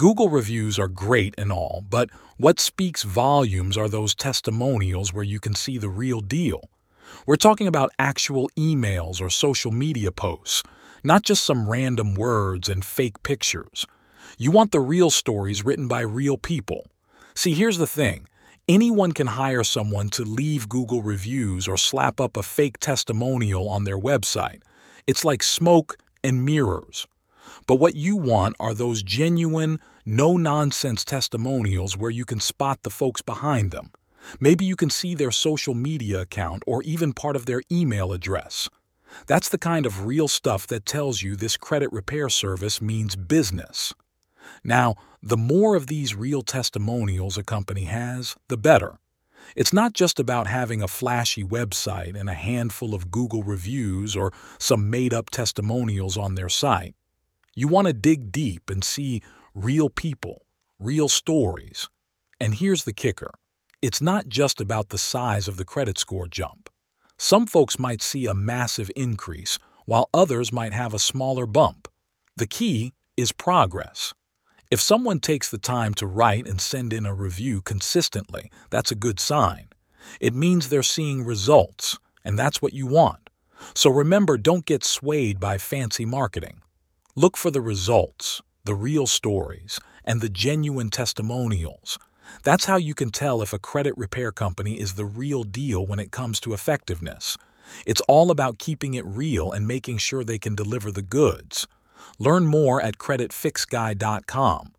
Google reviews are great and all, but what speaks volumes are those testimonials where you can see the real deal. We're talking about actual emails or social media posts, not just some random words and fake pictures. You want the real stories written by real people. See, here's the thing anyone can hire someone to leave Google reviews or slap up a fake testimonial on their website. It's like smoke and mirrors. But what you want are those genuine, no nonsense testimonials where you can spot the folks behind them. Maybe you can see their social media account or even part of their email address. That's the kind of real stuff that tells you this credit repair service means business. Now, the more of these real testimonials a company has, the better. It's not just about having a flashy website and a handful of Google reviews or some made up testimonials on their site. You want to dig deep and see real people, real stories. And here's the kicker it's not just about the size of the credit score jump. Some folks might see a massive increase, while others might have a smaller bump. The key is progress. If someone takes the time to write and send in a review consistently, that's a good sign. It means they're seeing results, and that's what you want. So remember, don't get swayed by fancy marketing. Look for the results, the real stories, and the genuine testimonials that's how you can tell if a credit repair company is the real deal when it comes to effectiveness. It's all about keeping it real and making sure they can deliver the goods. Learn more at creditfixguy.com.